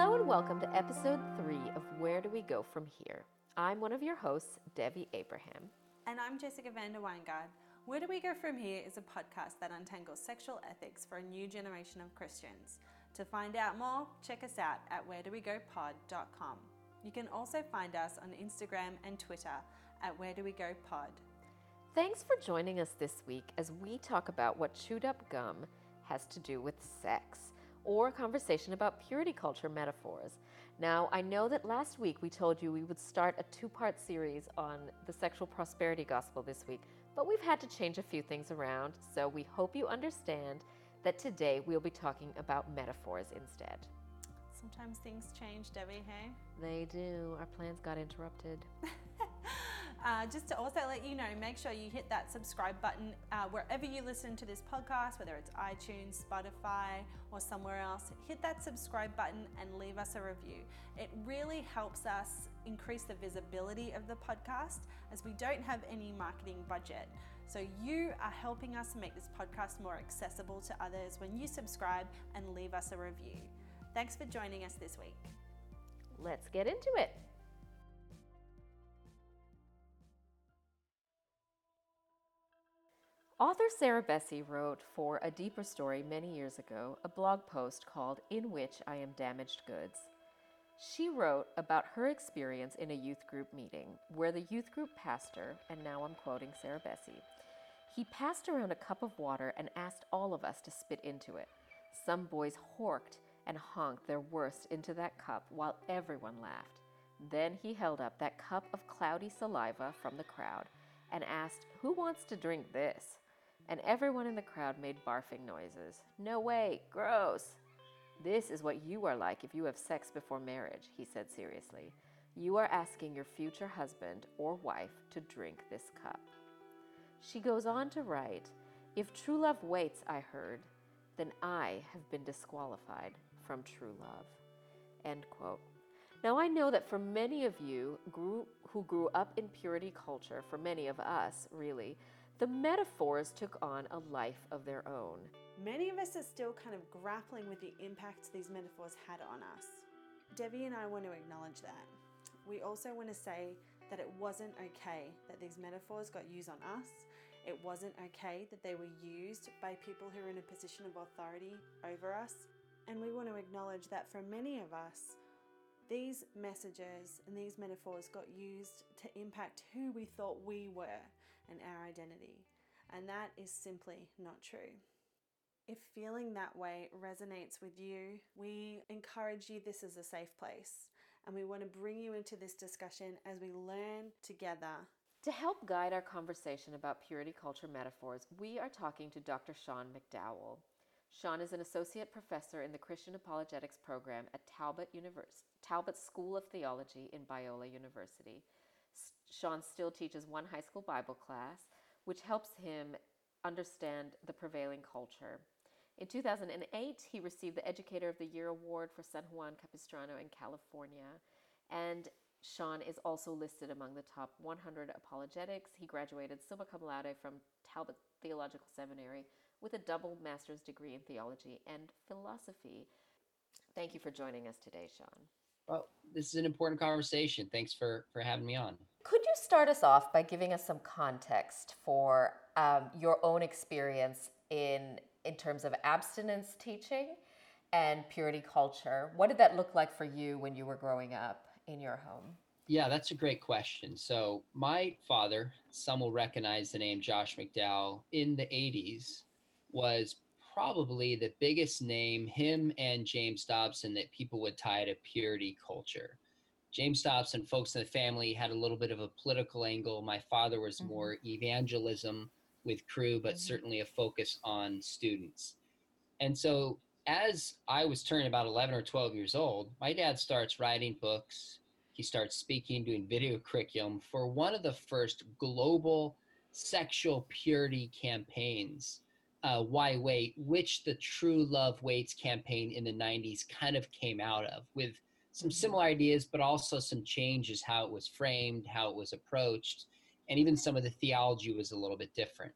Hello and welcome to episode three of Where Do We Go From Here? I'm one of your hosts, Debbie Abraham. And I'm Jessica van der Wyngaard. Where Do We Go From Here is a podcast that untangles sexual ethics for a new generation of Christians. To find out more, check us out at wheredowegopod.com. You can also find us on Instagram and Twitter at Where Do We Go Pod. Thanks for joining us this week as we talk about what chewed up gum has to do with sex or a conversation about purity culture metaphors. Now, I know that last week we told you we would start a two part series on the sexual prosperity gospel this week, but we've had to change a few things around, so we hope you understand that today we'll be talking about metaphors instead. Sometimes things change, Debbie, hey? They do. Our plans got interrupted. Uh, just to also let you know, make sure you hit that subscribe button uh, wherever you listen to this podcast, whether it's iTunes, Spotify, or somewhere else. Hit that subscribe button and leave us a review. It really helps us increase the visibility of the podcast as we don't have any marketing budget. So you are helping us make this podcast more accessible to others when you subscribe and leave us a review. Thanks for joining us this week. Let's get into it. Author Sarah Bessey wrote for A Deeper Story many years ago a blog post called In Which I Am Damaged Goods. She wrote about her experience in a youth group meeting where the youth group pastor, and now I'm quoting Sarah Bessey, he passed around a cup of water and asked all of us to spit into it. Some boys horked and honked their worst into that cup while everyone laughed. Then he held up that cup of cloudy saliva from the crowd and asked, Who wants to drink this? And everyone in the crowd made barfing noises. No way, gross. This is what you are like if you have sex before marriage, he said seriously. You are asking your future husband or wife to drink this cup. She goes on to write If true love waits, I heard, then I have been disqualified from true love. End quote. Now, I know that for many of you grew, who grew up in purity culture, for many of us, really, the metaphors took on a life of their own. Many of us are still kind of grappling with the impact these metaphors had on us. Debbie and I want to acknowledge that. We also want to say that it wasn't okay that these metaphors got used on us. It wasn't okay that they were used by people who are in a position of authority over us. And we want to acknowledge that for many of us, these messages and these metaphors got used to impact who we thought we were and our identity. And that is simply not true. If feeling that way resonates with you, we encourage you this is a safe place. And we want to bring you into this discussion as we learn together. To help guide our conversation about purity culture metaphors, we are talking to Dr. Sean McDowell. Sean is an associate professor in the Christian Apologetics program at Talbot, Univers- Talbot School of Theology in Biola University. Sean still teaches one high school Bible class, which helps him understand the prevailing culture. In 2008, he received the Educator of the Year Award for San Juan Capistrano in California. And Sean is also listed among the top 100 apologetics. He graduated summa cum laude from Talbot Theological Seminary with a double master's degree in theology and philosophy. Thank you for joining us today, Sean. Well, this is an important conversation. Thanks for for having me on. Could you start us off by giving us some context for um, your own experience in in terms of abstinence teaching and purity culture? What did that look like for you when you were growing up in your home? Yeah, that's a great question. So, my father, some will recognize the name Josh McDowell, in the 80s was probably the biggest name, him and James Dobson, that people would tie to purity culture. James Dobson, and Focus on the Family had a little bit of a political angle. My father was mm-hmm. more evangelism with Cru, but mm-hmm. certainly a focus on students. And so, as I was turning about 11 or 12 years old, my dad starts writing books. He starts speaking, doing video curriculum for one of the first global sexual purity campaigns uh, Why Wait, which the True Love Waits campaign in the 90s kind of came out of, with some similar ideas, but also some changes how it was framed, how it was approached, and even some of the theology was a little bit different.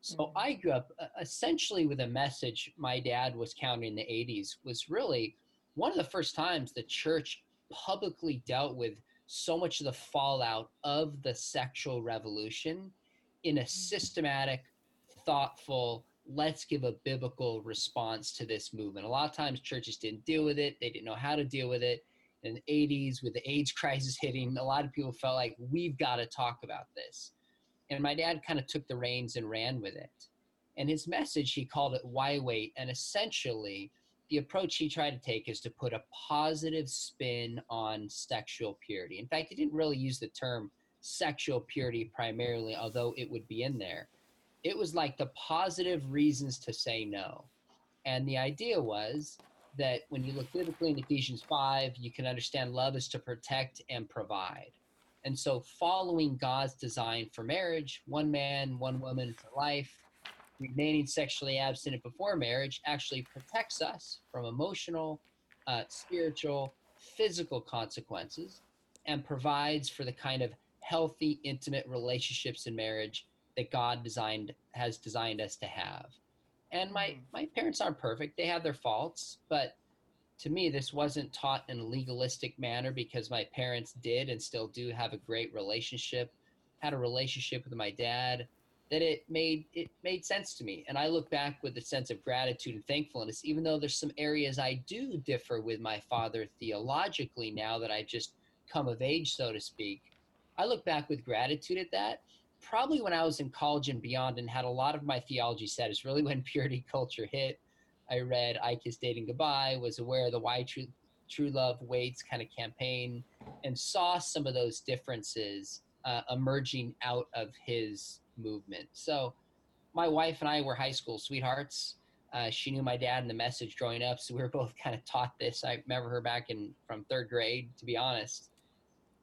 So mm-hmm. I grew up essentially with a message my dad was counting in the 80s was really one of the first times the church publicly dealt with so much of the fallout of the sexual revolution in a systematic, thoughtful, let's give a biblical response to this movement. A lot of times churches didn't deal with it, they didn't know how to deal with it. In the 80s, with the AIDS crisis hitting, a lot of people felt like we've got to talk about this. And my dad kind of took the reins and ran with it. And his message, he called it Why Wait? And essentially, the approach he tried to take is to put a positive spin on sexual purity. In fact, he didn't really use the term sexual purity primarily, although it would be in there. It was like the positive reasons to say no. And the idea was that when you look biblically in Ephesians 5, you can understand love is to protect and provide. And so, following God's design for marriage, one man, one woman for life, remaining sexually abstinent before marriage actually protects us from emotional, uh, spiritual, physical consequences and provides for the kind of healthy, intimate relationships in marriage that God designed has designed us to have. And my Mhm. my parents aren't perfect; they have their faults, but to me, this wasn't taught in a legalistic manner because my parents did and still do have a great relationship. Had a relationship with my dad that it made it made sense to me, and I look back with a sense of gratitude and thankfulness, even though there's some areas I do differ with my father theologically now that I just come of age, so to speak. I look back with gratitude at that. Probably when I was in college and beyond and had a lot of my theology set is really when purity culture hit. I read I Kissed Dating Goodbye, was aware of the Why True, True Love Waits kind of campaign, and saw some of those differences uh, emerging out of his movement. So my wife and I were high school sweethearts. Uh, she knew my dad and the message growing up, so we were both kind of taught this. I remember her back in from third grade, to be honest.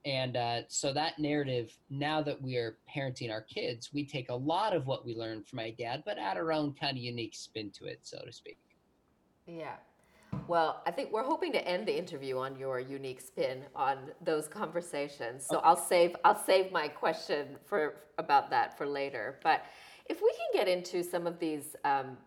And uh, so that narrative, now that we are parenting our kids, we take a lot of what we learned from my dad, but add our own kind of unique spin to it, so to speak. Yeah. Well, I think we're hoping to end the interview on your unique spin on those conversations. So Okay. I'll save I'll save my question for about that for later. But if we can get into some of these um,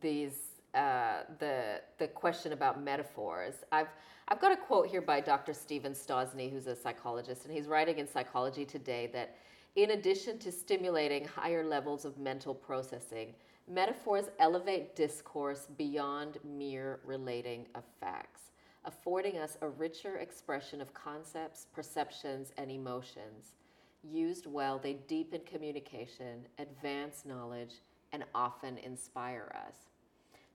these uh, the the question about metaphors, I've I've got a quote here by Dr. Steven Stosny, who's a psychologist, and he's writing in Psychology Today that in addition to stimulating higher levels of mental processing, metaphors elevate discourse beyond mere relating of facts, affording us a richer expression of concepts, perceptions, and emotions. Used well, they deepen communication, advance knowledge, and often inspire us.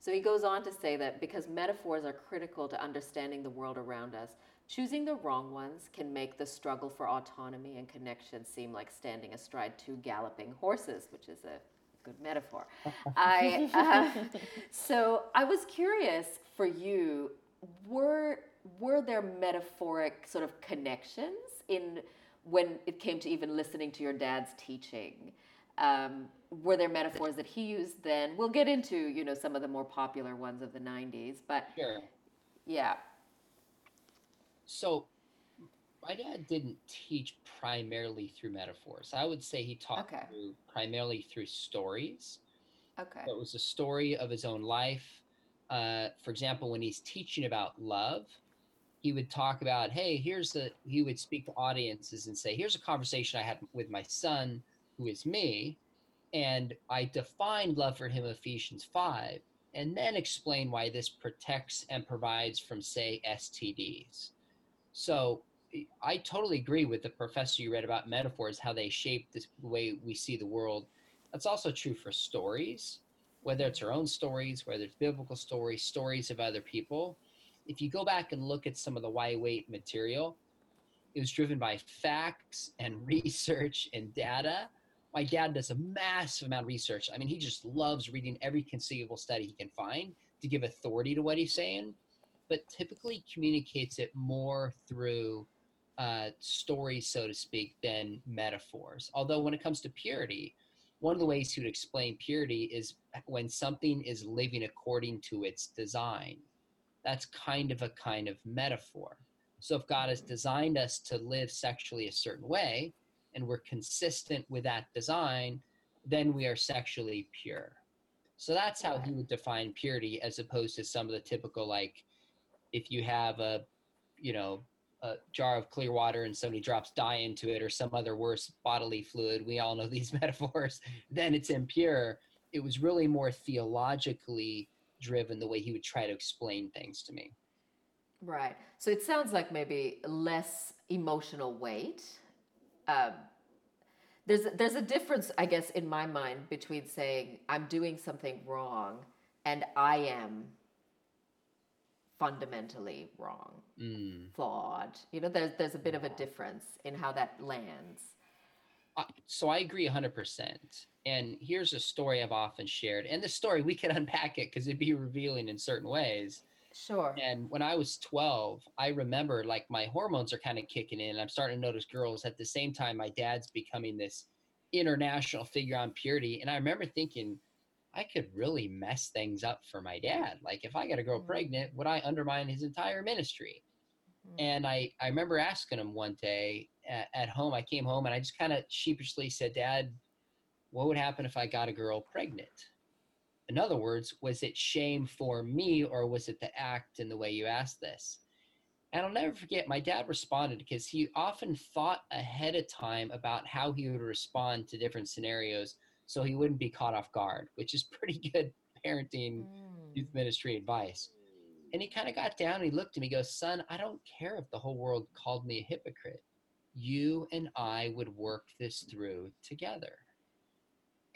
So he goes on to say that because metaphors are critical to understanding the world around us, choosing the wrong ones can make the struggle for autonomy and connection seem like standing astride two galloping horses, which is a good metaphor. I uh, so I was curious for you, were were there metaphoric sort of connections in when it came to even listening to your dad's teaching? Um, were there metaphors that he used then? We'll get into you know some of the more popular ones of the '90s, but Sure. yeah, So, my dad didn't teach primarily through metaphors. I would say he taught Okay. through primarily through stories. okay, So it was a story of his own life. Uh, for example, when he's teaching about love, he would talk about, hey, here's the, he would speak to audiences and say, here's a conversation I had with my son, who is me. And I defined love for him, Ephesians 5, and then explain why this protects and provides from, say, STDs. So I totally agree with the professor you read about metaphors, how they shape the way we see the world. That's also true for stories, whether it's our own stories, whether it's biblical stories, stories of other people. If you go back and look at some of the why wait material, it was driven by facts and research and data. My dad does a massive amount of research. I mean, he just loves reading every conceivable study he can find to give authority to what he's saying, but typically communicates it more through uh, stories, so to speak, than metaphors. Although, when it comes to purity, one of the ways he would explain purity is when something is living according to its design. That's kind of a kind of metaphor. So, if God has designed us to live sexually a certain way, and we're consistent with that design, then we are sexually pure. So that's how he would define purity as opposed to some of the typical like if you have a, you know, a jar of clear water and somebody drops dye into it or some other worse bodily fluid, we all know these metaphors, then it's impure. It was really more theologically driven the way he would try to explain things to me. Right. So it sounds like maybe less emotional weight. Um, there's there's a difference, I guess, in my mind between saying I'm doing something wrong and I am fundamentally wrong, Mm. flawed. You know, there's there's a bit of a difference in how that lands. Uh, so I agree 100%. And here's a story I've often shared. And the story, we could unpack it because it'd be revealing in certain ways. Sure. And when I was 12, I remember like my hormones are kind of kicking in. I'm starting to notice girls at the same time. My dad's becoming this international figure on purity. And I remember thinking, I could really mess things up for my dad. Like if I got a girl Mhm. pregnant, would I undermine his entire ministry? Mhm. And I, I remember asking him one day at, at home, I came home and I just kind of sheepishly said, Dad, what would happen if I got a girl pregnant? In other words, was it shame for me or was it the act and the way you asked this? And I'll never forget, my dad responded because he often thought ahead of time about how he would respond to different scenarios so he wouldn't be caught off guard, which is pretty good parenting Mm. youth ministry advice. And he kind of got down and he looked at me, he goes, Son, I don't care if the whole world called me a hypocrite. You and I would work this through together.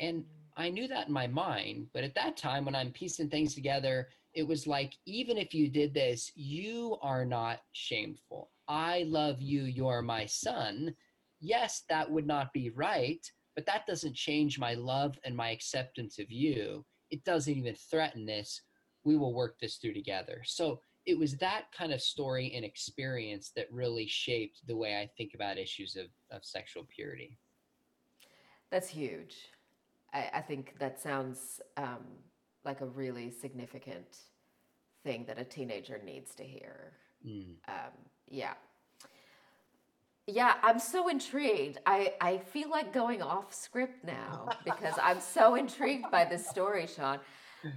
And I knew that in my mind, but at that time when I'm piecing things together, it was like, even if you did this, you are not shameful. I love you, you're my son. Yes, that would not be right, but that doesn't change my love and my acceptance of you. It doesn't even threaten this. We will work this through together. So it was that kind of story and experience that really shaped the way I think about issues of, of sexual purity. That's huge. I, I think that sounds um, like a really significant thing that a teenager needs to hear. Mm. Um, yeah. Yeah, I'm so intrigued. I, I feel like going off script now because I'm so intrigued by this story, Sean.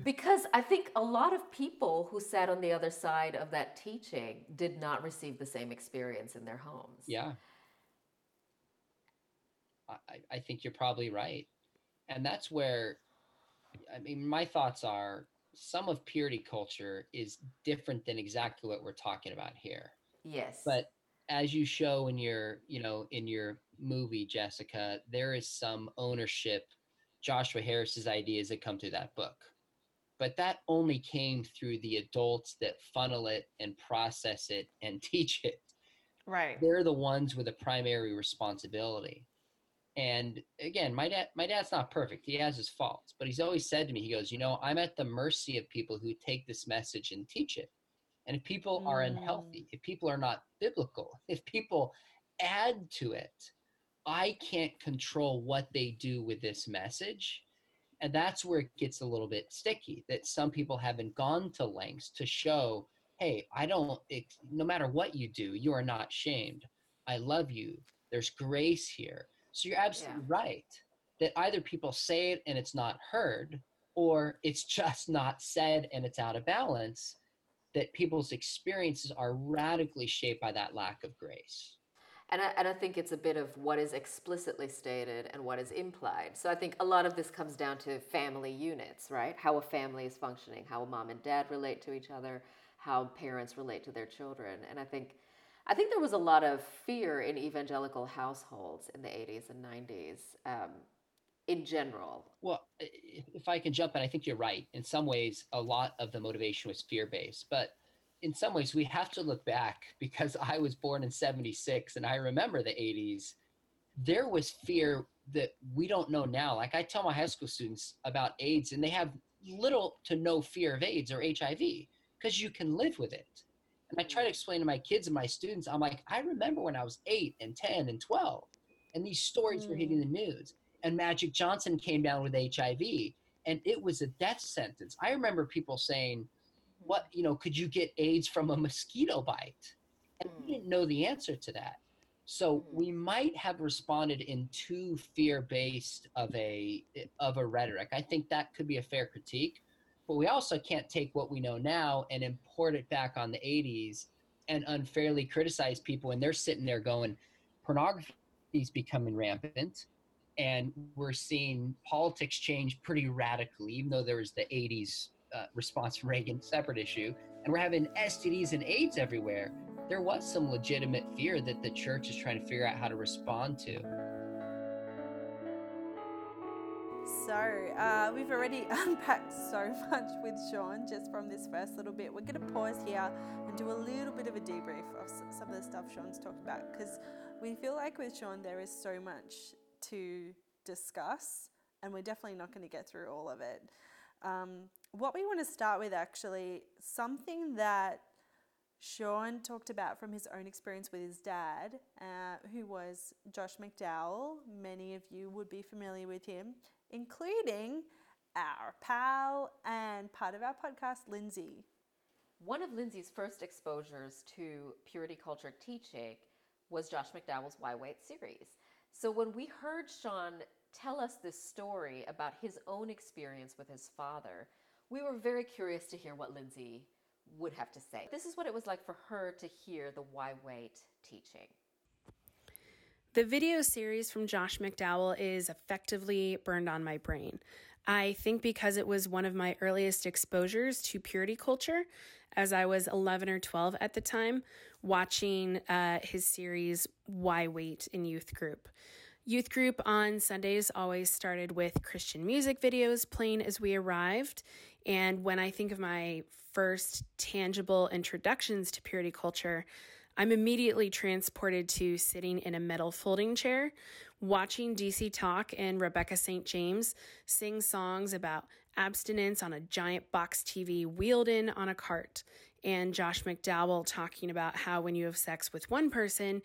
Because I think a lot of people who sat on the other side of that teaching did not receive the same experience in their homes. Yeah. I, I- I think you're probably right. And that's where, I mean, my thoughts are some of purity culture is different than exactly what we're talking about here. Yes. But as you show in your, you know, in your movie, Jessica, there is some ownership, Joshua Harris's ideas that come through that book. But that only came through the adults that funnel it and process it and teach it Right. they're the ones with a primary responsibility. And again, my dad my dad's not perfect. He has his faults, but he's always said to me, he goes, "You know, I'm at the mercy of people who take this message and teach it. And if people are unhealthy, mm. if people are not biblical, if people add to it, I can't control what they do with this message." And that's where it gets a little bit sticky that some people haven't gone to lengths to show hey, I don't, it, no matter what you do, you are not shamed. I love you. There's grace here. So you're absolutely right that either people say it and it's not heard, or it's just not said and it's out of balance, that people's experiences are radically shaped by that lack of grace. And I, and I think it's a bit of what is explicitly stated and what is implied. So I think a lot of this comes down to family units, right? How a family is functioning, how a mom and dad relate to each other, how parents relate to their children. And I think I think there was a lot of fear in evangelical households in the 80s and 90s um, in general. Well, if I can jump in, I think you're right. In some ways, a lot of the motivation was fear based, but in some ways, we have to look back because I was born in 76 and I remember the 80s. There was fear that we don't know now. Like I tell my high school students about AIDS, and they have little to no fear of AIDS or HIV because you can live with it. And I try to explain to my kids and my students, I'm like, I remember when I was eight and 10 and 12, and these stories were hitting the news and Magic Johnson came down with HIV and it was a death sentence. I remember people saying, What, you know, could you get AIDS from a mosquito bite? And we Mm. didn't know the answer to that. So Mm. we might have responded in too fear based of a of a rhetoric. I think that could be a fair critique. But we also can't take what we know now and import it back on the 80s and unfairly criticize people when they're sitting there going, pornography is becoming rampant. And we're seeing politics change pretty radically, even though there was the 80s uh, response from Reagan, separate issue. And we're having STDs and AIDS everywhere. There was some legitimate fear that the church is trying to figure out how to respond to. So, uh, we've already unpacked so much with Sean just from this first little bit. We're going to pause here and do a little bit of a debrief of some of the stuff Sean's talked about because we feel like with Sean there is so much to discuss, and we're definitely not going to get through all of it. Um, what we want to start with actually, something that Sean talked about from his own experience with his dad, uh, who was Josh McDowell. Many of you would be familiar with him, including our pal and part of our podcast, Lindsay. One of Lindsay's first exposures to purity culture teaching was Josh McDowell's Why Wait series. So when we heard Sean tell us this story about his own experience with his father, we were very curious to hear what Lindsay would have to say. This is what it was like for her to hear the Why Wait teaching. The video series from Josh McDowell is effectively burned on my brain. I think because it was one of my earliest exposures to purity culture, as I was 11 or 12 at the time, watching uh, his series Why Wait in youth group. Youth group on Sundays always started with Christian music videos playing as we arrived. And when I think of my first tangible introductions to purity culture, I'm immediately transported to sitting in a metal folding chair, watching DC Talk and Rebecca St. James sing songs about abstinence on a giant box TV wheeled in on a cart, and Josh McDowell talking about how when you have sex with one person,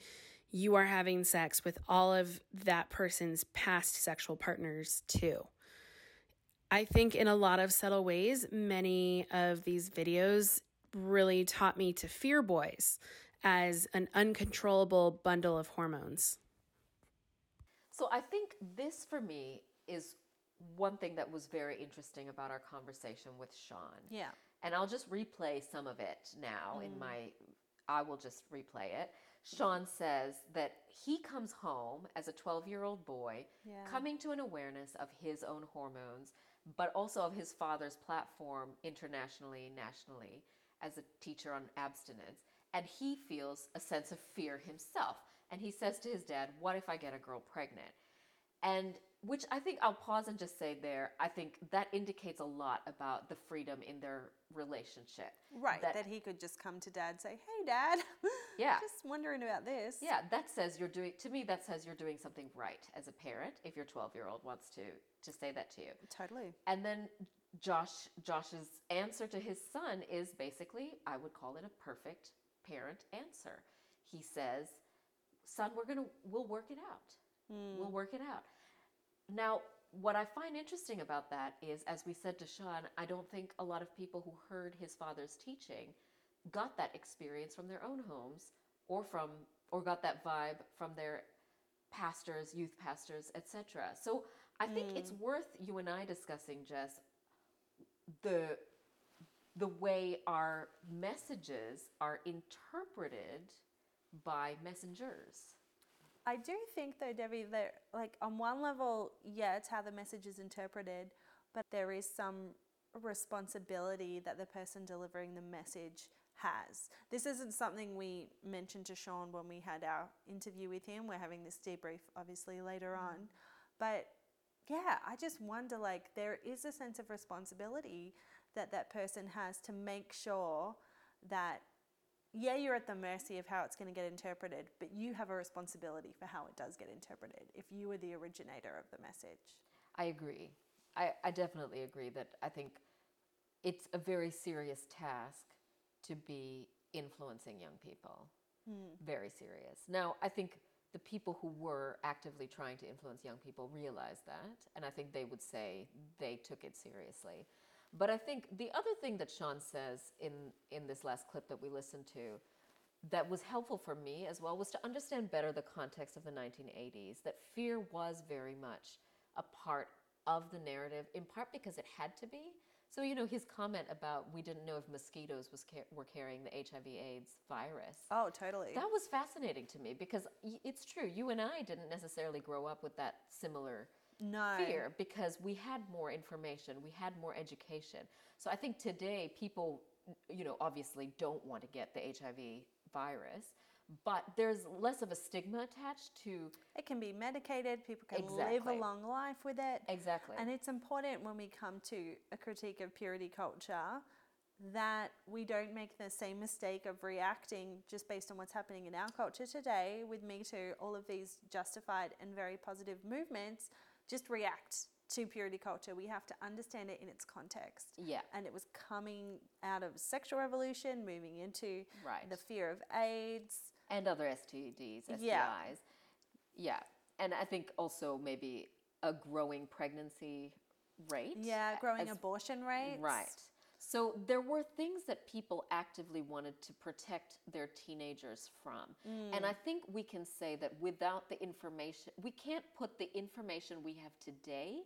you are having sex with all of that person's past sexual partners too. I think in a lot of subtle ways, many of these videos really taught me to fear boys as an uncontrollable bundle of hormones. So I think this for me is one thing that was very interesting about our conversation with Sean. Yeah. And I'll just replay some of it now in mm. my I will just replay it. Sean says that he comes home as a 12-year-old boy Yeah. coming to an awareness of his own hormones, but also of his father's platform internationally, nationally as a teacher on abstinence, and he feels a sense of fear himself. And he says to his dad, "What if I get a girl pregnant?" And which I think I'll pause and just say there, I think that indicates a lot about the freedom in their relationship. Right. That, That- he could just come to dad and say, Hey, dad. Yeah. just wondering about this. Yeah, that says you're doing to me that says you're doing something right as a parent if your 12-year-old wants to to say that to you. Totally. And then Josh Josh's answer to his son is basically I would call it a perfect parent answer. He says, "Son, we're going to we'll work it out. Hmm. We'll work it out." Now, what I find interesting about that is as we said to Sean, I don't think a lot of people who heard his father's teaching got that experience from their own homes or from or got that vibe from their pastors, youth pastors, etc. So I think it's hmm. worth you and I discussing, Jess, the the way our messages are interpreted by messengers. I do think though, Debbie, that like on one level, yeah, it's how the message is interpreted, but there is some responsibility that the person delivering the message has. This isn't something we mentioned to Sean when we had our interview with him. We're having this debrief obviously later mm-hmm. on. But yeah, I just wonder like there is a sense of responsibility that that person has to make sure that yeah, you're at the mercy of how it's going to get interpreted, but you have a responsibility for how it does get interpreted if you are the originator of the message. I agree. I, I definitely agree that I think it's a very serious task to be influencing young people. Hmm. Very serious. Now, I think the people who were actively trying to influence young people realized that, and I think they would say they took it seriously. But I think the other thing that Sean says in, in this last clip that we listened to that was helpful for me as well was to understand better the context of the 1980s, that fear was very much a part of the narrative, in part because it had to be, So you know his comment about we didn't know if mosquitoes was car- were carrying the HIV/AIDS virus. Oh, totally. That was fascinating to me because y- it's true. You and I didn't necessarily grow up with that similar no. fear because we had more information, we had more education. So I think today people, you know, obviously don't want to get the HIV virus, but there's less of a stigma attached to It can be medicated, people can live a long life with it. exactly. And it's important when we come to a critique of purity culture that we don't make the same mistake of reacting just based on what's happening in our culture today with Me Too, all of these justified and very positive movements, just react to purity culture. We have to understand it in its context. yeah, And it was coming out of sexual revolution, moving into Right. the fear of AIDS. and other STDs, STIs. Yeah. Yeah. And I think also maybe a growing pregnancy rate. Yeah, growing as- abortion rates. Right. So there were things that people actively wanted to protect their teenagers from. And I mm. think we can say that without the information, we can't put the information we have today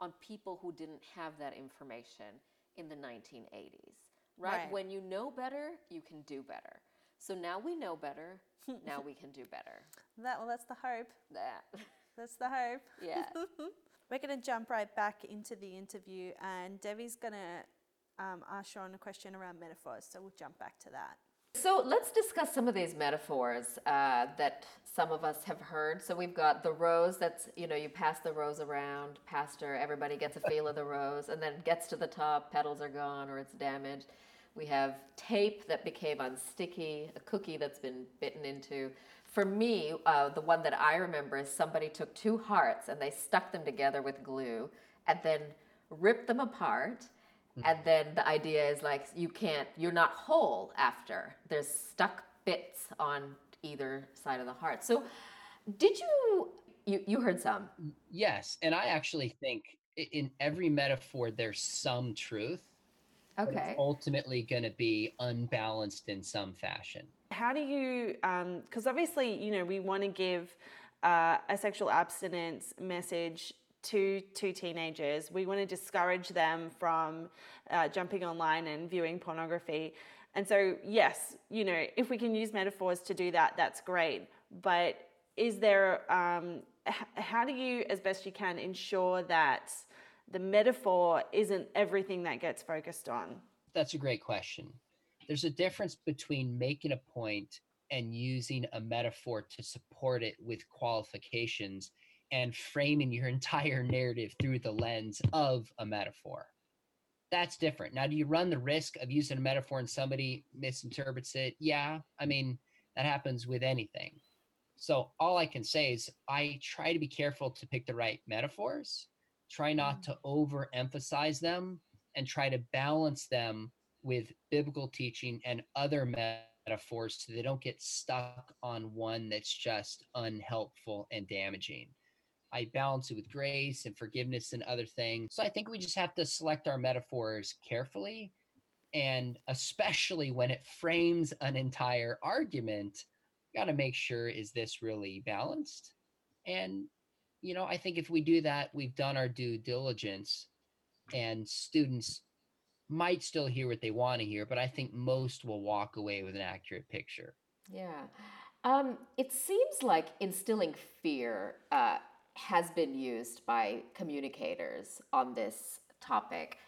on people who didn't have that information in the 1980s. Right? Right. When you know better, you can do better. So now we know better, now we can do better. That well that's the hope. That. That's the hope. Yeah. We're going to jump right back into the interview, and Debbie's going to um, ask Sean a question around metaphors. So we'll jump back to that. So let's discuss some of these metaphors uh, that some of us have heard. So we've got the rose that's, you know, you pass the rose around, pastor, everybody gets a feel of the rose, and then gets to the top, petals are gone or it's damaged. We have tape that became unsticky, a cookie that's been bitten into. For me, uh, the one that I remember is somebody took two hearts and they stuck them together with glue and then ripped them apart Mm. and then the idea is like you can't you're not whole after. There's stuck bits on either side of the heart. So did you you, you heard some. Mm, yes, and I actually think in every metaphor there's some truth. but it's okay. ultimately going to be unbalanced in some fashion. How do you, um, because obviously, you know, we want to give uh, a sexual abstinence message to, to teenagers. We want to discourage them from uh, jumping online and viewing pornography. And so, yes, you know, if we can use metaphors to do that, that's great. But is there, um, h- how do you, as best you can, ensure that the metaphor isn't everything that gets focused on? That's a great question. There's a difference between making a point and using a metaphor to support it with qualifications and framing your entire narrative through the lens of a metaphor. That's different. Now, do you run the risk of using a metaphor and somebody misinterprets it? Yeah. I mean, that happens with anything. So, all I can say is I try to be careful to pick the right metaphors, try not mm. to overemphasize them, and try to balance them with biblical teaching and other metaphors so they don't get stuck on one that's just unhelpful and damaging. I balance it with grace and forgiveness and other things. So I think we just have to select our metaphors carefully. And especially when it frames an entire argument, got to make sure is this really balanced? And, you know, I think if we do that, we've done our due diligence and students might still hear what they want to hear, but I think most will walk away with an accurate picture. yeah um, it seems like instilling fear uh, has been used by communicators on this topic.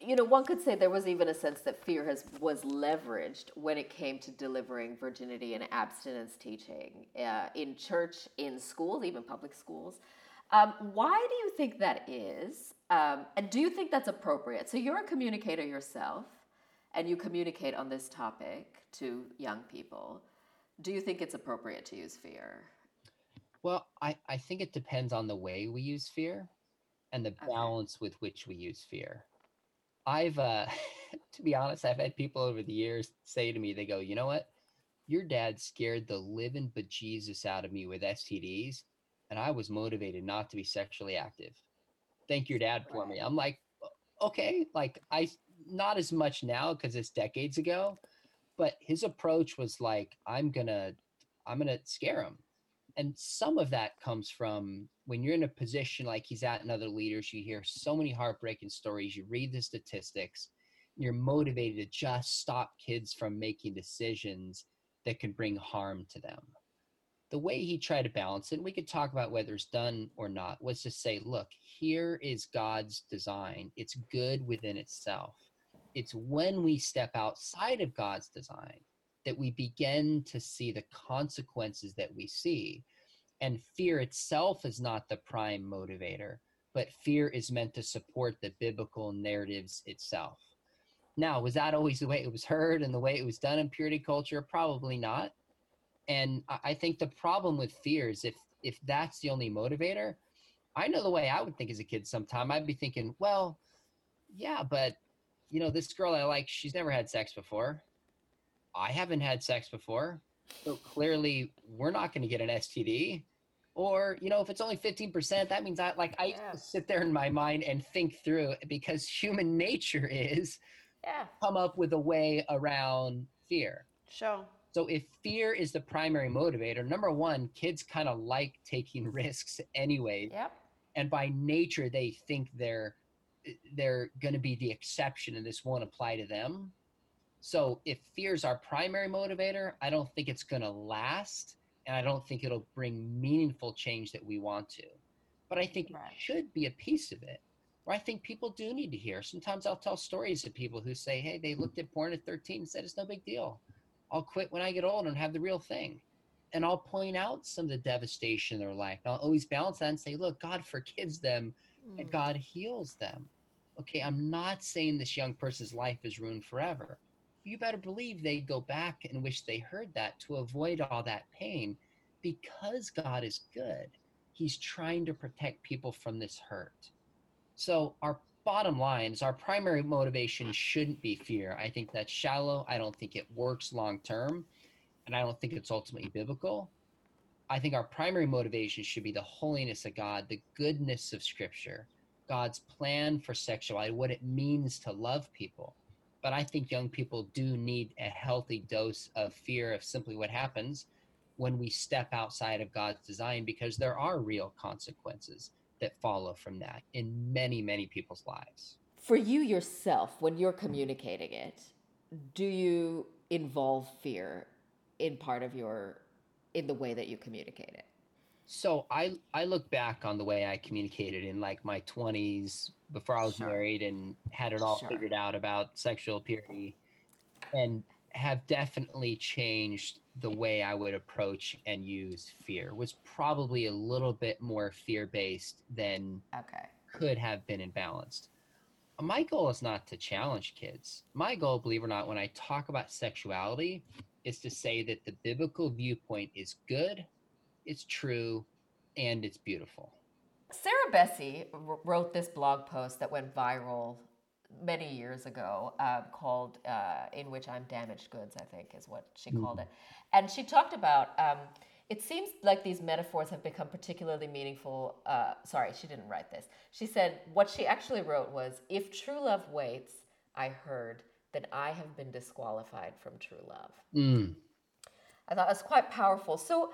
You know one could say there was even a sense that fear has was leveraged when it came to delivering virginity and abstinence teaching uh, in church in schools even public schools. Um, why do you think that is? Um, and do you think that's appropriate? So you're a communicator yourself and you communicate on this topic to young people. Do you think it's appropriate to use fear Well, I, I think it depends on the way we use fear and the Okay. balance with which we use fear. I've, uh, to be honest, I've had people over the years say to me, they go, you know what? Your dad scared the living bejesus out of me with STDs, and I was motivated not to be sexually active. Thank your dad for me. I'm like, okay, like I, not as much now because it's decades ago, but his approach was like, I'm gonna, I'm gonna scare him and some of that comes from when you're in a position like he's at and other leaders, you hear so many heartbreaking stories, you read the statistics, you're motivated to just stop kids from making decisions that could bring harm to them. The way he tried to balance it, and we could talk about whether it's done or not, was to say, look, here is God's design. It's good within itself. It's when we step outside of God's design that we begin to see the consequences that we see. And fear itself is not the prime motivator, but fear is meant to support the biblical narratives itself. Now, was that always the way it was heard and the way it was done in purity culture? Probably not. And I think the problem with fear is if if that's the only motivator, I know the way I would think as a kid sometime. I'd be thinking, well, yeah, but you know, this girl I like, she's never had sex before. I haven't had sex before. So clearly we're not going to get an STD. Or, you know, if it's only 15%, that means I like I yeah. sit there in my mind and think through because human nature is yeah. come up with a way around fear. Sure. So if fear is the primary motivator, number one, kids kind of like taking risks anyway. Yep. And by nature, they think they're they're going to be the exception, and this won't apply to them. So if fear is our primary motivator, I don't think it's going to last, and I don't think it'll bring meaningful change that we want to. But I think right. it should be a piece of it or I think people do need to hear. Sometimes I'll tell stories of people who say, hey, they looked at porn at 13 and said, it's no big deal. I'll quit when I get old and have the real thing. And I'll point out some of the devastation in their life. I'll always balance that and say, look, God forgives them mm. and God heals them. Okay, I'm not saying this young person's life is ruined forever. You better believe they go back and wish they heard that to avoid all that pain because God is good. He's trying to protect people from this hurt. So our bottom line is our primary motivation shouldn't be fear. I think that's shallow. I don't think it works long term. And I don't think it's ultimately biblical. I think our primary motivation should be the holiness of God, the goodness of Scripture, God's plan for sexuality, what it means to love people. But I think young people do need a healthy dose of fear of simply what happens when we step outside of God's design because there are real consequences that follow from that in many, many people's lives. For you yourself, when you're communicating it, do you involve fear in part of your in the way that you communicate it? So I I look back on the way I communicated in like my 20s before I was sure. married and had it all sure. figured out about sexual purity and have definitely changed the way I would approach and use fear was probably a little bit more fear based than okay. could have been imbalanced. My goal is not to challenge kids. My goal, believe it or not, when I talk about sexuality, is to say that the biblical viewpoint is good, it's true, and it's beautiful. Sarah Bessey wrote this blog post that went viral many years ago uh, called uh, in which i'm damaged goods i think is what she mm. called it and she talked about um, it seems like these metaphors have become particularly meaningful uh, sorry she didn't write this she said what she actually wrote was if true love waits i heard then i have been disqualified from true love mm. i thought it was quite powerful so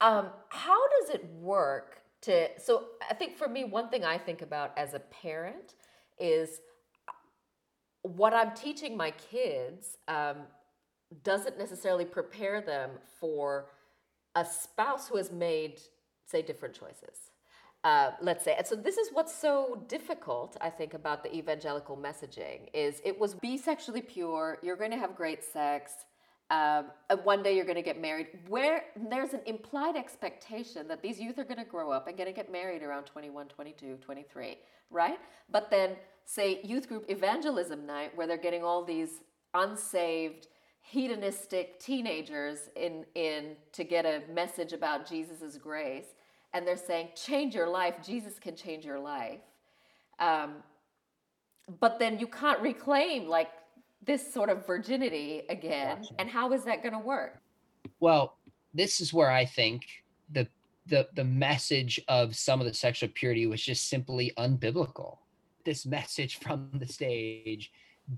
um, how does it work to so i think for me one thing i think about as a parent is what I'm teaching my kids um, doesn't necessarily prepare them for a spouse who has made, say, different choices. Uh, let's say, and so this is what's so difficult, I think, about the evangelical messaging is it was be sexually pure. You're going to have great sex. Um, and one day you're going to get married. Where there's an implied expectation that these youth are going to grow up and going to get married around 21, 22, 23, right? But then say youth group evangelism night where they're getting all these unsaved hedonistic teenagers in in to get a message about Jesus' grace and they're saying change your life jesus can change your life um, but then you can't reclaim like this sort of virginity again gotcha. and how is that going to work? Well this is where i think the the the message of some of the sexual purity was just simply unbiblical. This message from the stage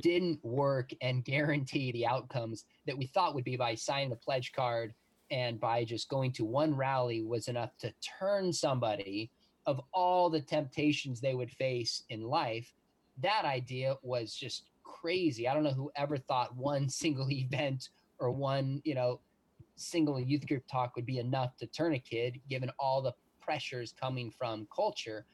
didn't work and guarantee the outcomes that we thought would be by signing the pledge card and by just going to one rally was enough to turn somebody of all the temptations they would face in life. That idea was just crazy. I don't know who ever thought one single event or one you know single youth group talk would be enough to turn a kid given all the pressures coming from culture.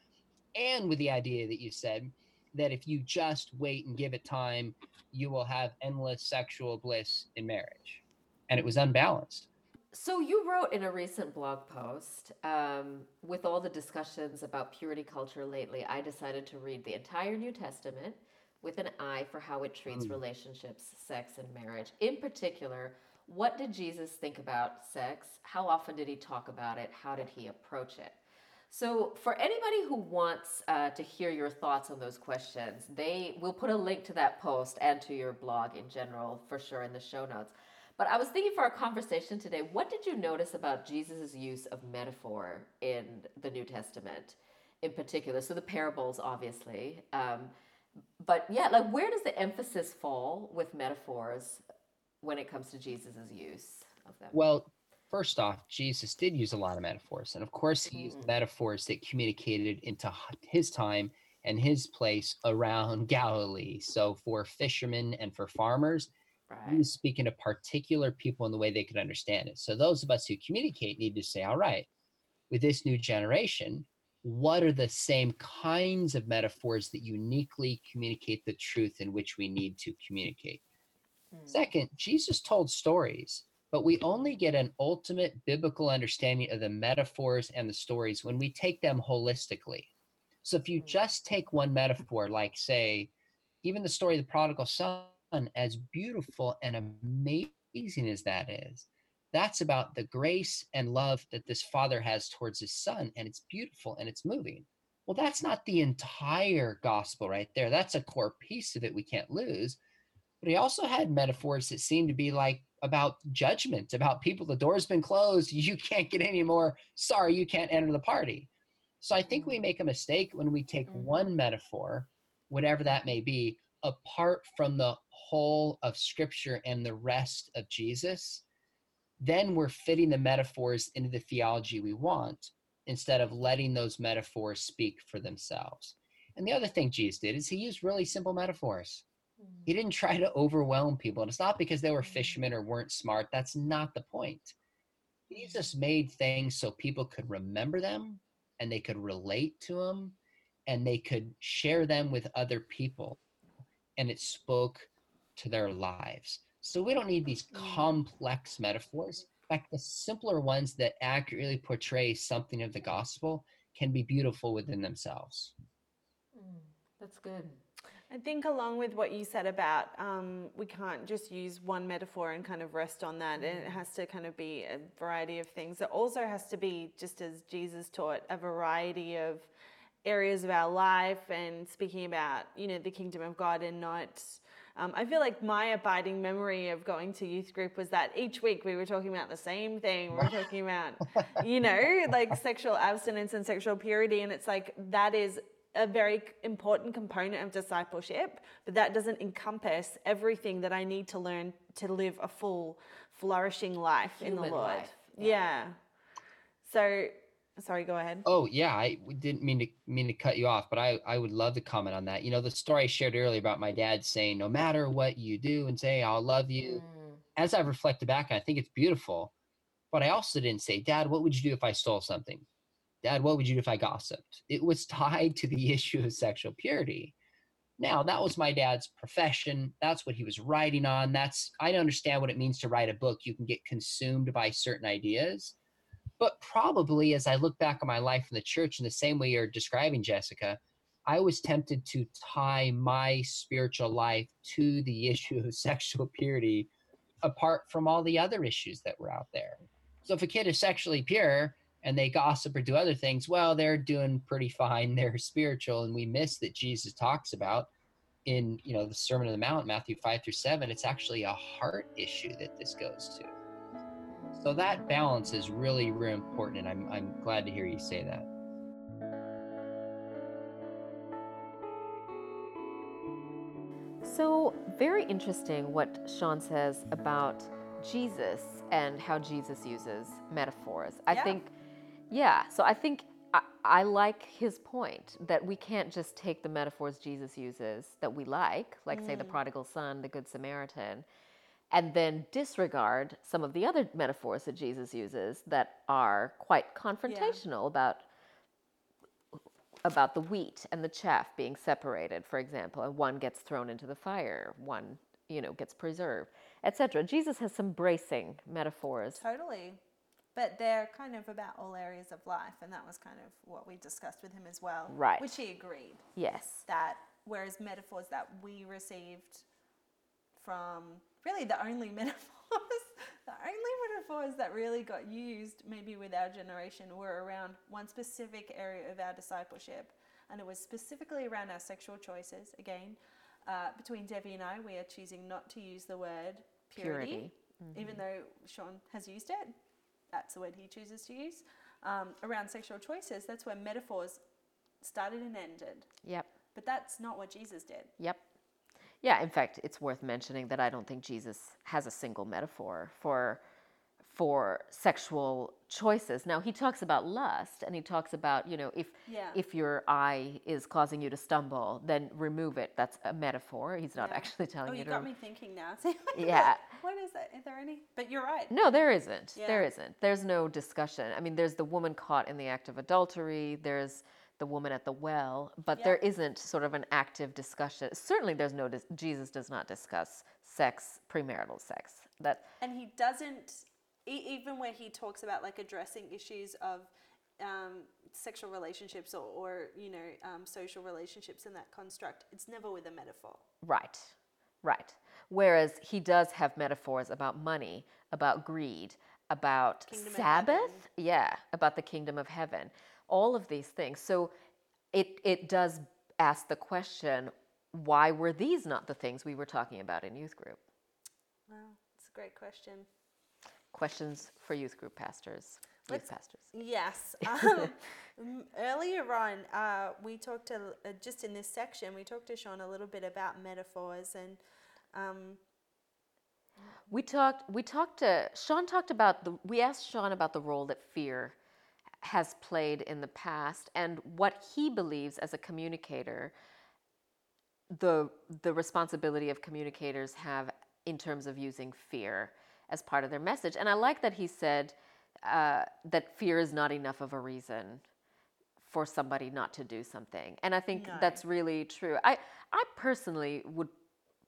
And with the idea that you said that if you just wait and give it time you will have endless sexual bliss in marriage. And it was unbalanced. So you wrote in a recent blog post, um, with all the discussions about purity culture lately, I decided to read the entire New Testament with an eye for how it treats Mm. relationships, sex, and marriage. In particular, what did Jesus think about sex? How often did he talk about it? How did he approach it? So, for anybody who wants uh, to hear your thoughts on those questions, they will put a link to that post and to your blog in general for sure in the show notes. But I was thinking for our conversation today, what did you notice about Jesus' use of metaphor in the New Testament in particular? So the parables, obviously. Um, but yeah, like where does the emphasis fall with metaphors when it comes to Jesus's use of them? Well, first off, Jesus did use a lot of metaphors. And of course, he used Mhm. metaphors that communicated into his time and his place around Galilee. So for fishermen and for farmers, he right. was speaking to particular people in the way they could understand it. So those of us who communicate need to say, all right, with this new generation, what are the same kinds of metaphors that uniquely communicate the truth in which we need to communicate? Mm. Second, Jesus told stories, but we only get an ultimate biblical understanding of the metaphors and the stories when we take them holistically. So if you Mm. just take one metaphor, like, say, even the story of the prodigal son, as beautiful and amazing as that is, that's about the grace and love that this father has towards his son, and it's beautiful and it's moving. Well, that's not the entire gospel right there. That's a core piece of it we can't lose but he also had metaphors that seemed to be like about judgment about people the door's been closed you can't get any more sorry you can't enter the party so i think we make a mistake when we take Mhm. one metaphor whatever that may be apart from the whole of scripture and the rest of jesus then we're fitting the metaphors into the theology we want instead of letting those metaphors speak for themselves and the other thing jesus did is he used really simple metaphors he mm. didn't try to overwhelm people. And it's not because they were mm. fishermen or weren't smart. That's not the point. He mm. just made things so people could remember them and they could relate to them and they could share them with other people. And it spoke to their lives. So we don't need these Mm. complex metaphors. In fact, the simpler ones that accurately portray something of the gospel can be beautiful within themselves. Mm, That's good. I think, along with what you said about um, we can't just use one metaphor and kind of rest on that, and it has to kind of be a variety of things. It also has to be, just as Jesus taught, a variety of areas of our life and speaking about, you know, the kingdom of God and not. Um, I feel like my abiding memory of going to youth group was that each week we were talking about the same thing. We were talking about, you know, like sexual abstinence and sexual purity, and it's like that is a very important component of discipleship, but that doesn't encompass everything that I need to learn to live a full, flourishing life in the Lord. life, Yeah. yeah. So, sorry, go ahead. Oh yeah, i didn't mean to mean to cut you off, but I I would love to comment on that. You know, the story I shared earlier about my dad saying, "No matter what you do and say, I'll love you." Mm, As I've reflected back, I think it's beautiful. But I also didn't say, "Dad, what would you do if I stole something?" Dad, what would you do if I gossiped? It was tied to the issue of sexual purity. Now, that was my dad's profession. That's what he was writing on. That's I understand what it means to write a book. You can get consumed by certain ideas. But probably as I look back on my life in the church in the same way you're describing, Jessica, I was tempted to tie my spiritual life to the issue of sexual purity apart from all the other issues that were out there. So if a kid is sexually pure and they gossip or do other things, well, they're doing pretty fine. They're spiritual. And we miss that Jesus talks about in, you know, the Sermon on the Mount, Matthew 5 through 7. It's actually a heart issue that this goes to. So that balance is really, really important. And I'm, I'm glad to hear you say that. So, very interesting what Sean says about Jesus and how Jesus uses metaphors. I Yeah. think, yeah, so I think I, I like his point that we can't just take the metaphors Jesus uses that we like, like, say, the mm. prodigal son, the good Samaritan, and then disregard some of the other metaphors that Jesus uses that are quite confrontational about about the wheat and the chaff being separated, for example, and one gets thrown into the fire, one, you know, gets preserved, etc. Jesus has some bracing metaphors. Totally. But they're kind of about all areas of life, and that was kind of what we discussed with him as well. Right. Which he agreed Yes. that whereas metaphors that we received from really the only metaphors, the only metaphors that really got used maybe with our generation were around one specific area of our discipleship, and it was specifically around our sexual choices. Again, uh, between Debbie and I, we are choosing not to use the word purity, Purity. even though Sean has used it. That's the word he chooses to use. Um, around sexual choices, that's where metaphors started and ended. Yep. But that's not what Jesus did. Yep. Yeah, in fact, it's worth mentioning that I don't think Jesus has a single metaphor for for sexual choices. Now, he talks about lust and he talks about, you know, if Yeah. if your eye is causing you to stumble, then remove it. That's a metaphor. He's not Yeah. actually telling Oh, you Oh, you to got me thinking now. Yeah. What is that? Is there any? But you're right. No, there isn't. There Yeah. isn't. There's no discussion. I mean, there's the woman caught in the act of adultery, there's the woman at the well, but Yeah. there isn't sort of an active discussion. Certainly there's no dis- Jesus does not discuss sex, premarital sex. That And he doesn't, e- even where he talks about like addressing issues of um, sexual relationships or, or you know, um, social relationships in that construct, it's never with a metaphor. right. Right. Whereas he does have metaphors about money, about greed, about Kingdom Sabbath, yeah, about the kingdom of heaven. All of these things. So it it does ask the question, why were these not the things we were talking about in youth group? Wow, it's a great question. Questions for youth group pastors, youth Let's- pastors. Yes. Um, earlier on, uh, we talked to, uh, just in this section, we talked to Sean a little bit about metaphors and um, We talked. We talked to Sean. Talked about the. We asked Sean about the role that fear has played in the past and what he believes as a communicator. The the responsibility of communicators have in terms of using fear as part of their message. And I like that he said uh, that fear is not enough of a reason for somebody not to do something. And I think No. that's really true. I I personally would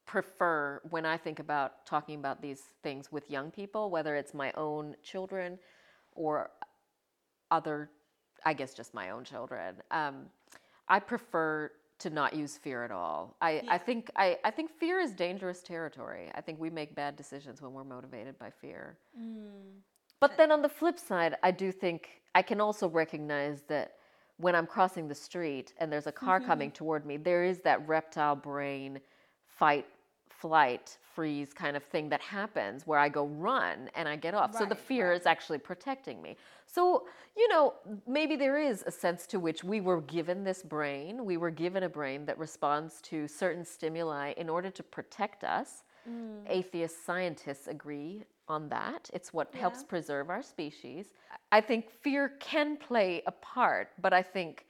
prefer when I think about talking about these things with young people, whether it's my own children or other, I guess just my own children. Um, I prefer to not use fear at all. I, Yeah. I think I, I think fear is dangerous territory. I think we make bad decisions when we're motivated by fear. But then on the flip side, I do think I can also recognize that when I'm crossing the street and there's a car coming toward me, there is that reptile brain fight, flight, freeze kind of thing that happens where I go run and I get off. so the Right, fear is actually protecting me. So, you know, maybe there is a sense to which we were given this brain. We were given a brain that responds to certain stimuli in order to protect us. Mm. Atheist scientists agree on that. It's what helps preserve our species. I think fear can play a part, but I think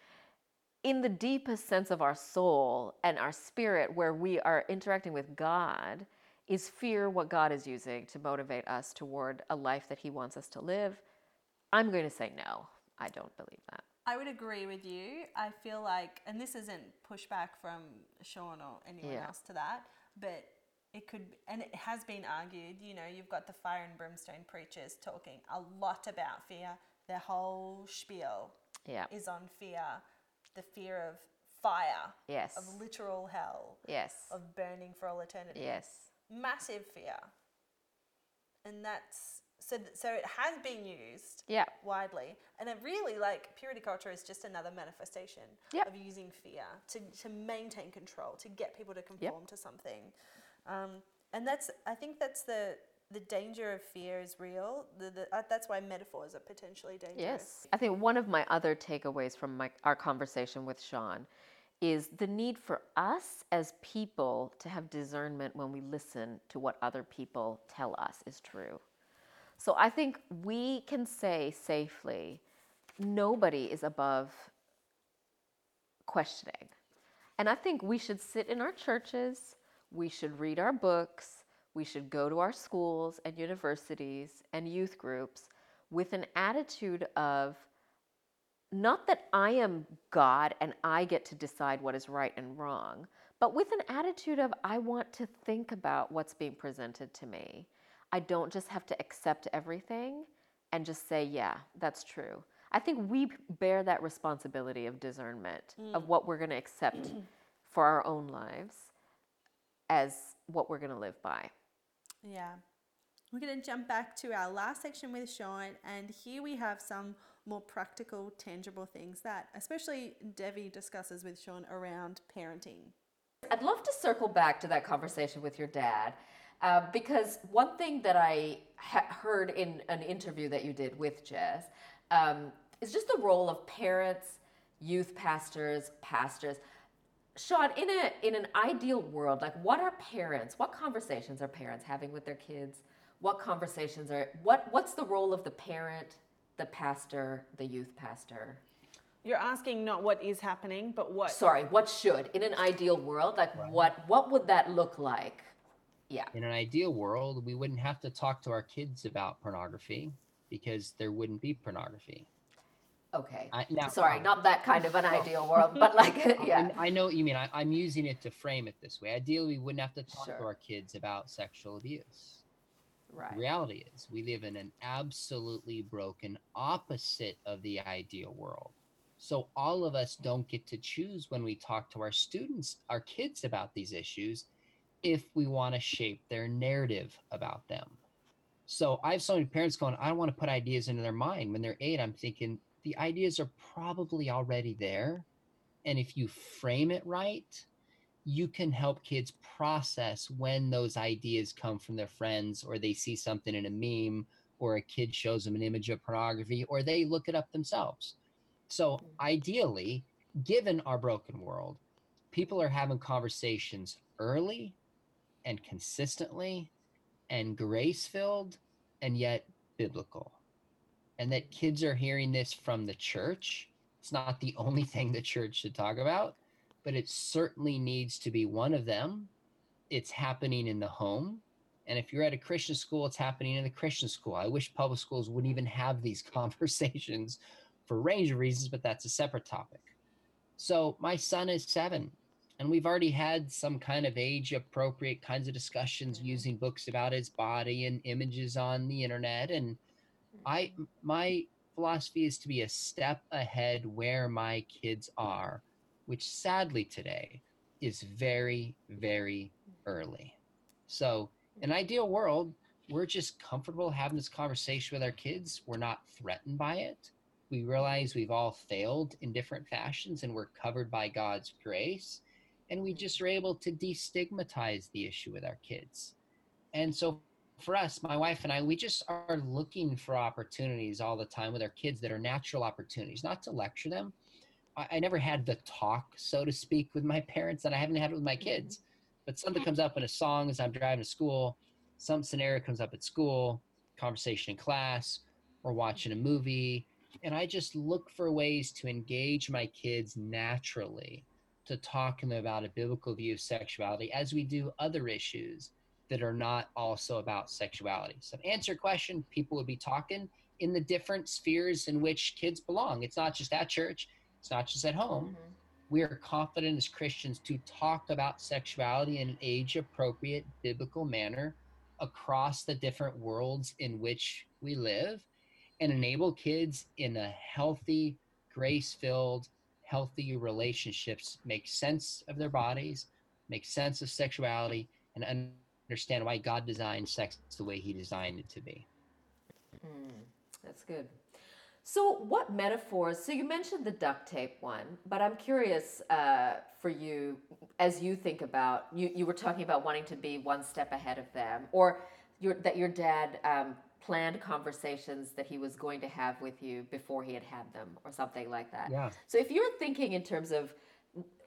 in the deepest sense of our soul and our spirit, where we are interacting with God, is fear what God is using to motivate us toward a life that He wants us to live? I'm going to say no. I don't believe that. I would agree with you. I feel like, and this isn't pushback from Sean or anyone Yeah. else to that, but it could, and it has been argued. You know, you've got the fire and brimstone preachers talking a lot about fear. Their whole spiel Yeah. is on fear, the fear of fire, Yes. of literal hell, Yes. of burning for all eternity. Yes. Massive fear, and that's so. th- So it has been used Yeah. widely. And it really, like, purity culture is just another manifestation Yep. of using fear to, to maintain control, to get people to conform to something. Um, and that's, I think that's the, the danger of fear is real. The, the, uh, that's why metaphors are potentially dangerous. Yes. I think one of my other takeaways from my, our conversation with Sean is the need for us as people to have discernment when we listen to what other people tell us is true. So I think we can say safely nobody is above questioning. And I think we should sit in our churches, we should read our books, we should go to our schools and universities and youth groups with an attitude of not that I am God and I get to decide what is right and wrong, but with an attitude of I want to think about what's being presented to me. I don't just have to accept everything and just say, yeah, that's true. I think we bear that responsibility of discernment mm. of what we're going to accept for our own lives as what we're going to live by. Yeah. We're going to jump back to our last section with Sean, and here we have some more practical, tangible things that, especially Devi discusses with Sean around parenting. I'd love to circle back to that conversation with your dad. Uh, because one thing that I ha- heard in an interview that you did with Jess um, is just the role of parents, youth pastors, pastors. Sean, in a in an ideal world, like what are parents? What conversations are parents having with their kids? What conversations are what what's the role of the parent, the pastor, the youth pastor? You're asking not what is happening, but what Sorry, what should in an ideal world, like right. what what would that look like? Yeah. In an ideal world, we wouldn't have to talk to our kids about pornography because there wouldn't be pornography. Okay. I, now, Sorry, um, not that kind of an ideal world, but like, yeah. I, I know what you mean. I, am using it to frame it this way. Ideally, we wouldn't have to talk sure. to our kids about sexual abuse. Right. The reality is, we live in an absolutely broken opposite of the ideal world. So all of us don't get to choose when we talk to our students, our kids about these issues, if we want to shape their narrative about them. So I have so many parents going, I don't want to put ideas into their mind. When they're eight, I'm thinking, the ideas are probably already there. And if you frame it right, you can help kids process when those ideas come from their friends or they see something in a meme or a kid shows them an image of pornography or they look it up themselves. So, mm-hmm. ideally, given our broken world, people are having conversations early and consistently and grace filled and yet biblical and that kids are hearing this from the church. It's not the only thing the church should talk about, but it certainly needs to be one of them. It's happening in the home. And if you're at a Christian school, it's happening in the Christian school. I wish public schools wouldn't even have these conversations for a range of reasons, but that's a separate topic. So my son is seven, and we've already had some kind of age appropriate kinds of discussions mm-hmm. using books about his body and images on the internet. And I my philosophy is to be a step ahead where my kids are, which sadly today is very very early. So, an ideal world, we're just comfortable having this conversation with our kids. We're not threatened by it. We realize we've all failed in different fashions and we're covered by God's grace. And we just are able to destigmatize the issue with our kids. And so for us, my wife and I, we just are looking for opportunities all the time with our kids that are natural opportunities, not to lecture them. I, I never had the talk, so to speak, with my parents, and I haven't had it with my kids. Mm-hmm. But something comes up in a song as I'm driving to school, some scenario comes up at school, conversation in class, or watching a movie, and I just look for ways to engage my kids naturally to talk to them about a biblical view of sexuality as we do other issues that are not also about sexuality. So, to answer your question, people would be talking in the different spheres in which kids belong. It's not just at church, it's not just at home. Mm-hmm. We are confident as Christians to talk about sexuality in an age appropriate biblical manner across the different worlds in which we live and enable kids in a healthy, grace filled, healthy relationships make sense of their bodies, make sense of sexuality, and understand why God designed sex the way He designed it to be. Mm, that's good. So, what metaphors? So, you mentioned the duct tape one, but I'm curious uh, for you as you think about you. You were talking about wanting to be one step ahead of them, or your, that your dad um, planned conversations that he was going to have with you before he had had them, or something like that. Yeah. So, if you're thinking in terms of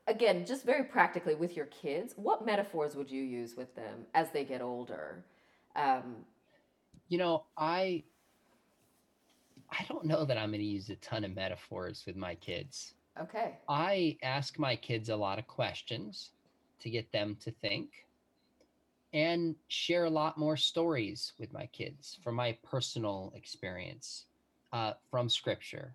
again, just very practically with your kids, what metaphors would you use with them as they get older? Um, you know, I I don't know that I'm going to use a ton of metaphors with my kids. okay. I ask my kids a lot of questions to get them to think and share a lot more stories with my kids from my personal experience uh, from scripture.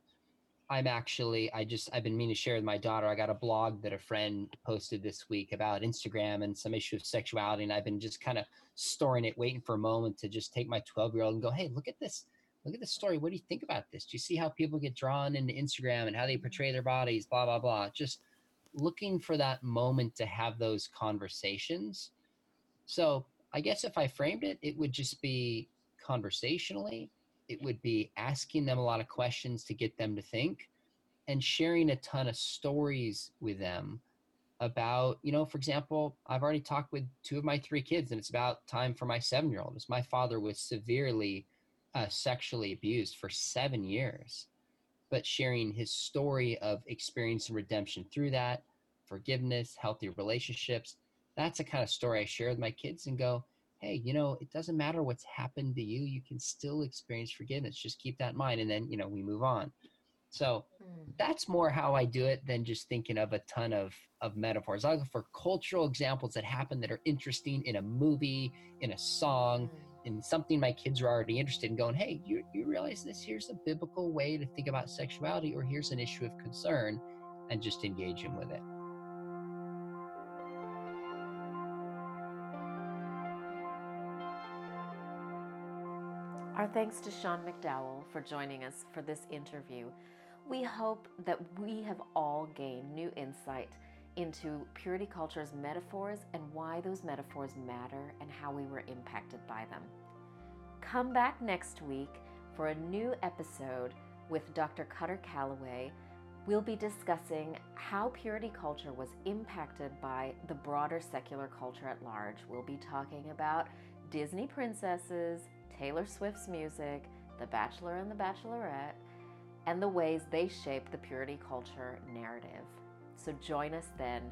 I'm actually, I just, I've been meaning to share with my daughter. I got a blog that a friend posted this week about Instagram and some issue of sexuality. And I've been just kind of storing it, waiting for a moment to just take my 12 year old and go, hey, look at this. Look at this story. What do you think about this? Do you see how people get drawn into Instagram and how they mm-hmm. portray their bodies? Blah, blah, blah. Just looking for that moment to have those conversations. So I guess if I framed it, it would just be conversationally it would be asking them a lot of questions to get them to think and sharing a ton of stories with them about you know for example i've already talked with two of my three kids and it's about time for my seven year old my father was severely uh, sexually abused for seven years but sharing his story of experience and redemption through that forgiveness healthy relationships that's the kind of story i share with my kids and go hey, you know, it doesn't matter what's happened to you, you can still experience forgiveness. Just keep that in mind. And then, you know, we move on. So Mm. that's more how I do it than just thinking of a ton of, of metaphors. I look for cultural examples that happen that are interesting in a movie, in a song, in something my kids are already interested in going, hey, you, you realize this? Here's a biblical way to think about sexuality, or here's an issue of concern, and just engage them with it. Our thanks to Sean McDowell for joining us for this interview. We hope that we have all gained new insight into purity culture's metaphors and why those metaphors matter and how we were impacted by them. Come back next week for a new episode with Dr. Kutter Callaway. We'll be discussing how purity culture was impacted by the broader secular culture at large. We'll be talking about Disney princesses, Taylor Swift's music, The Bachelor and the Bachelorette, and the ways they shape the purity culture narrative. So join us then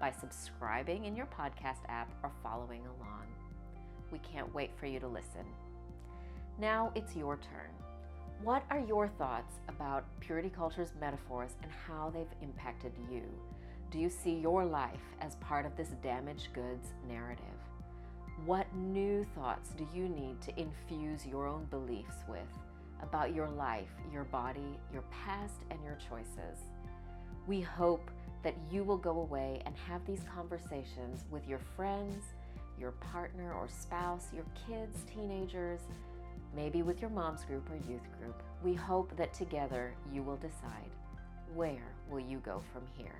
by subscribing in your podcast app or following along. We can't wait for you to listen. Now it's your turn. What are your thoughts about purity culture's metaphors and how they've impacted you? Do you see your life as part of this damaged goods narrative? What new thoughts do you need to infuse your own beliefs with about your life, your body, your past, and your choices? We hope that you will go away and have these conversations with your friends, your partner or spouse, your kids, teenagers, maybe with your mom's group or youth group. We hope that together you will decide where will you go from here.